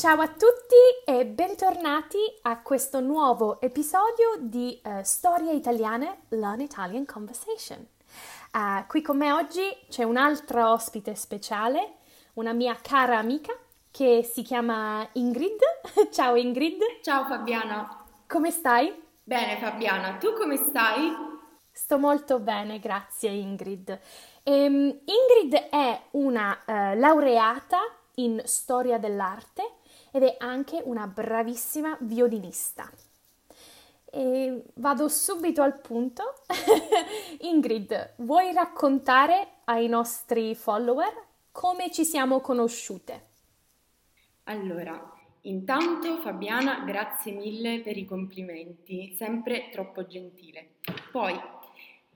Ciao a tutti e bentornati a questo nuovo episodio di uh, Storie Italiane Learn Italian Conversation. Uh, qui con me oggi c'è un'altra ospite speciale, una mia cara amica che si chiama Ingrid. Ciao Ingrid. Ciao Fabiana. Come stai? Bene Fabiana, tu come stai? Sto molto bene, grazie Ingrid. Um, Ingrid è una uh, laureata in storia dell'arte ed è anche una bravissima violinista. E vado subito al punto. Ingrid, vuoi raccontare ai nostri follower come ci siamo conosciute? Allora, intanto Fabiana, grazie mille per i complimenti, sempre troppo gentile. Poi,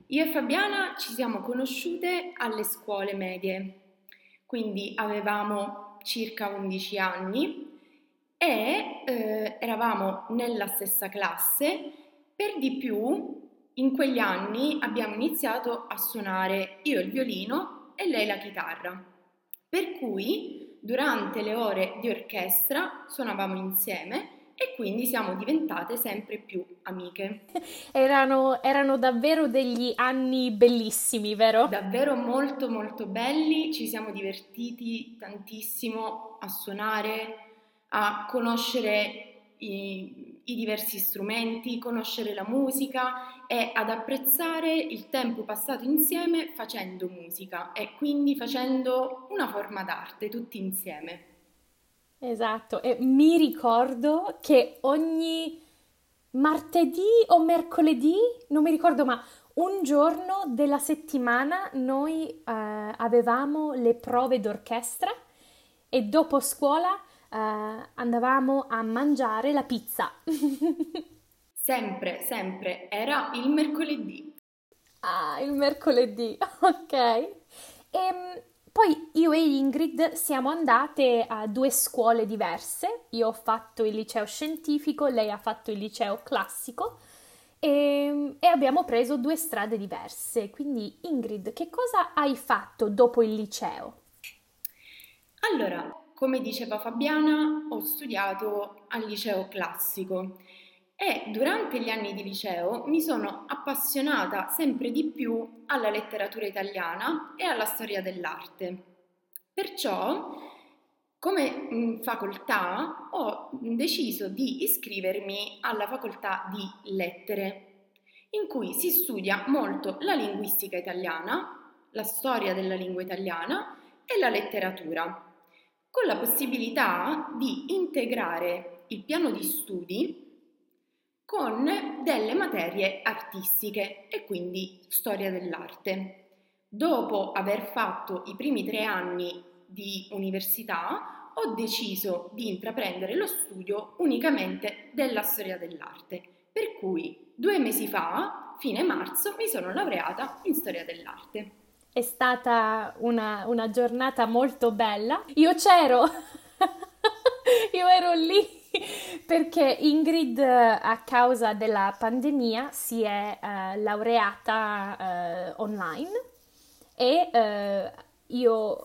io e Fabiana ci siamo conosciute alle scuole medie, quindi avevamo circa 11 anni e eh, eravamo nella stessa classe, per di più in quegli anni abbiamo iniziato a suonare io il violino e lei la chitarra, per cui durante le ore di orchestra suonavamo insieme e quindi siamo diventate sempre più amiche. Erano, erano, davvero degli anni bellissimi, vero? Davvero molto molto belli, ci siamo divertiti tantissimo a suonare, a conoscere i, i diversi strumenti, conoscere la musica e ad apprezzare il tempo passato insieme facendo musica e quindi facendo una forma d'arte tutti insieme. Esatto, e mi ricordo che ogni martedì o mercoledì, non mi ricordo, ma un giorno della settimana noi eh, avevamo le prove d'orchestra e dopo scuola uh, andavamo a mangiare la pizza. sempre, sempre, era il mercoledì. Ah, il mercoledì, ok. E ehm, poi io e Ingrid siamo andate a due scuole diverse. Io ho fatto il liceo scientifico, lei ha fatto il liceo classico e, ehm, e, abbiamo preso due strade diverse. Quindi Ingrid, che cosa hai fatto dopo il liceo? Allora, come diceva Fabiana, ho studiato al liceo classico e durante gli anni di liceo mi sono appassionata sempre di più alla letteratura italiana e alla storia dell'arte. Perciò, come mm, facoltà, ho deciso di iscrivermi alla facoltà di lettere, in cui si studia molto la linguistica italiana, la storia della lingua italiana e la letteratura con la possibilità di integrare il piano di studi con delle materie artistiche e quindi storia dell'arte. Dopo aver fatto i primi tre anni di università, ho deciso di intraprendere lo studio unicamente della storia dell'arte, per cui due mesi fa, fine marzo, mi sono laureata in storia dell'arte. È stata una, una giornata molto bella. Io c'ero, io ero lì perché Ingrid a causa della pandemia si è uh, laureata uh, online e uh, io,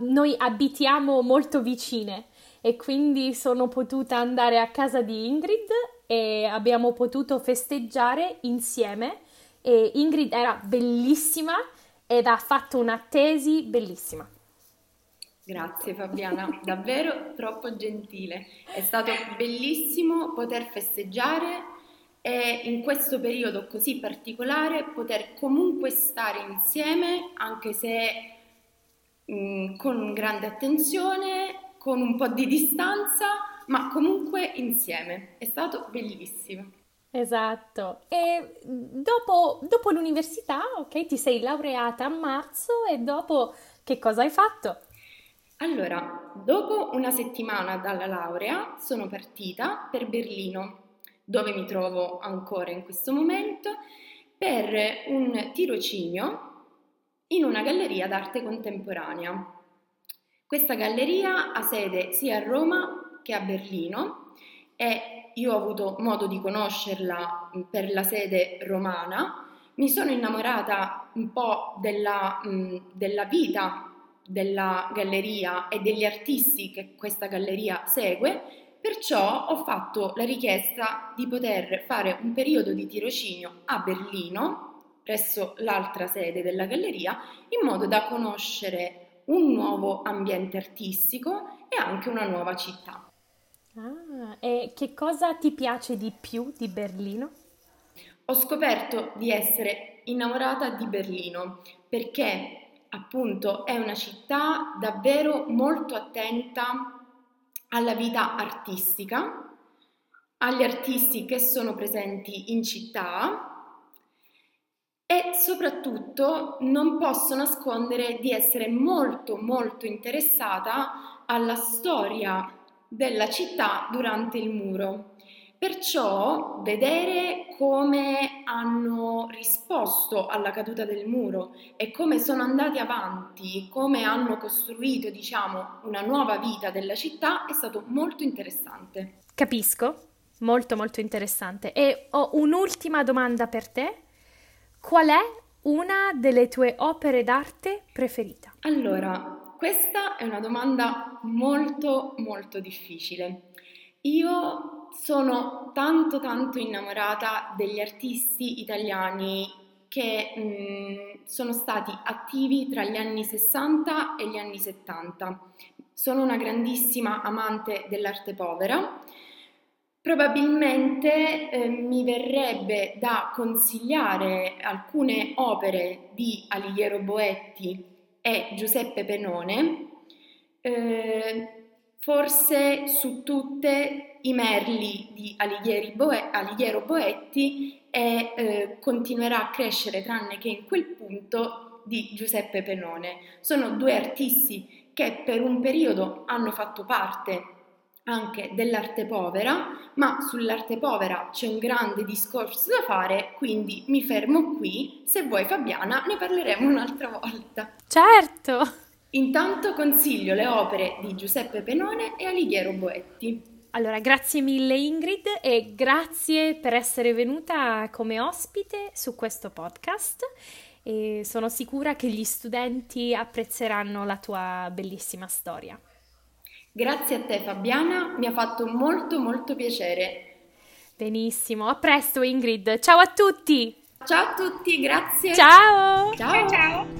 noi abitiamo molto vicine e quindi sono potuta andare a casa di Ingrid e abbiamo potuto festeggiare insieme e Ingrid era bellissima ed ha fatto una tesi bellissima. Grazie Fabiana, davvero troppo gentile. È stato bellissimo poter festeggiare e in questo periodo così particolare poter comunque stare insieme, anche se mh, mm, con grande attenzione, con un po' di distanza, ma comunque insieme. È stato bellissimo. Esatto. E dopo, dopo l'università, ok, ti sei laureata a marzo e dopo che cosa hai fatto? Allora, dopo una settimana dalla laurea sono partita per Berlino, dove mi trovo ancora in questo momento, per un tirocinio in una galleria d'arte contemporanea. Questa galleria ha sede sia a Roma che a Berlino e io ho avuto modo di conoscerla mm, per la sede romana, mi sono innamorata un po' della, mm, della vita della galleria e degli artisti che questa galleria segue, perciò ho fatto la richiesta di poter fare un periodo di tirocinio a Berlino, presso l'altra sede della galleria, in modo da conoscere un nuovo ambiente artistico e anche una nuova città. Ah, e che cosa ti piace di più di Berlino? Ho scoperto di essere innamorata di Berlino perché appunto è una città davvero molto attenta alla vita artistica, agli artisti che sono presenti in città e soprattutto non posso nascondere di essere molto molto interessata alla storia della città durante il muro. Perciò vedere come hanno risposto alla caduta del muro e come sono andati avanti, come hanno costruito, diciamo, una nuova vita della città è stato molto interessante. Capisco, molto molto interessante. E ho un'ultima domanda per te. Qual è una delle tue opere d'arte preferita? Allora, questa è una domanda molto molto difficile. Io sono tanto tanto innamorata degli artisti italiani che mh, sono stati attivi tra gli anni 60 e gli anni 70. Sono una grandissima amante dell'arte povera. Probabilmente eh, mi verrebbe da consigliare alcune opere di Alighiero Boetti e Giuseppe Penone. Eh, Forse su tutte i merli di Boe- Alighiero Boetti e eh, continuerà a crescere tranne che in quel punto di Giuseppe Penone. Sono due artisti che per un periodo hanno fatto parte anche dell'arte povera, ma sull'arte povera c'è un grande discorso da fare, quindi mi fermo qui. Se vuoi Fabiana ne parleremo un'altra volta. Certo! Intanto consiglio le opere di Giuseppe Penone e Alighiero Boetti. Allora, grazie mille Ingrid e grazie per essere venuta come ospite su questo podcast e sono sicura che gli studenti apprezzeranno la tua bellissima storia. Grazie a te Fabiana, mi ha fatto molto molto piacere. Benissimo, a presto Ingrid, ciao a tutti! Ciao a tutti, grazie! Ciao! Ciao ciao!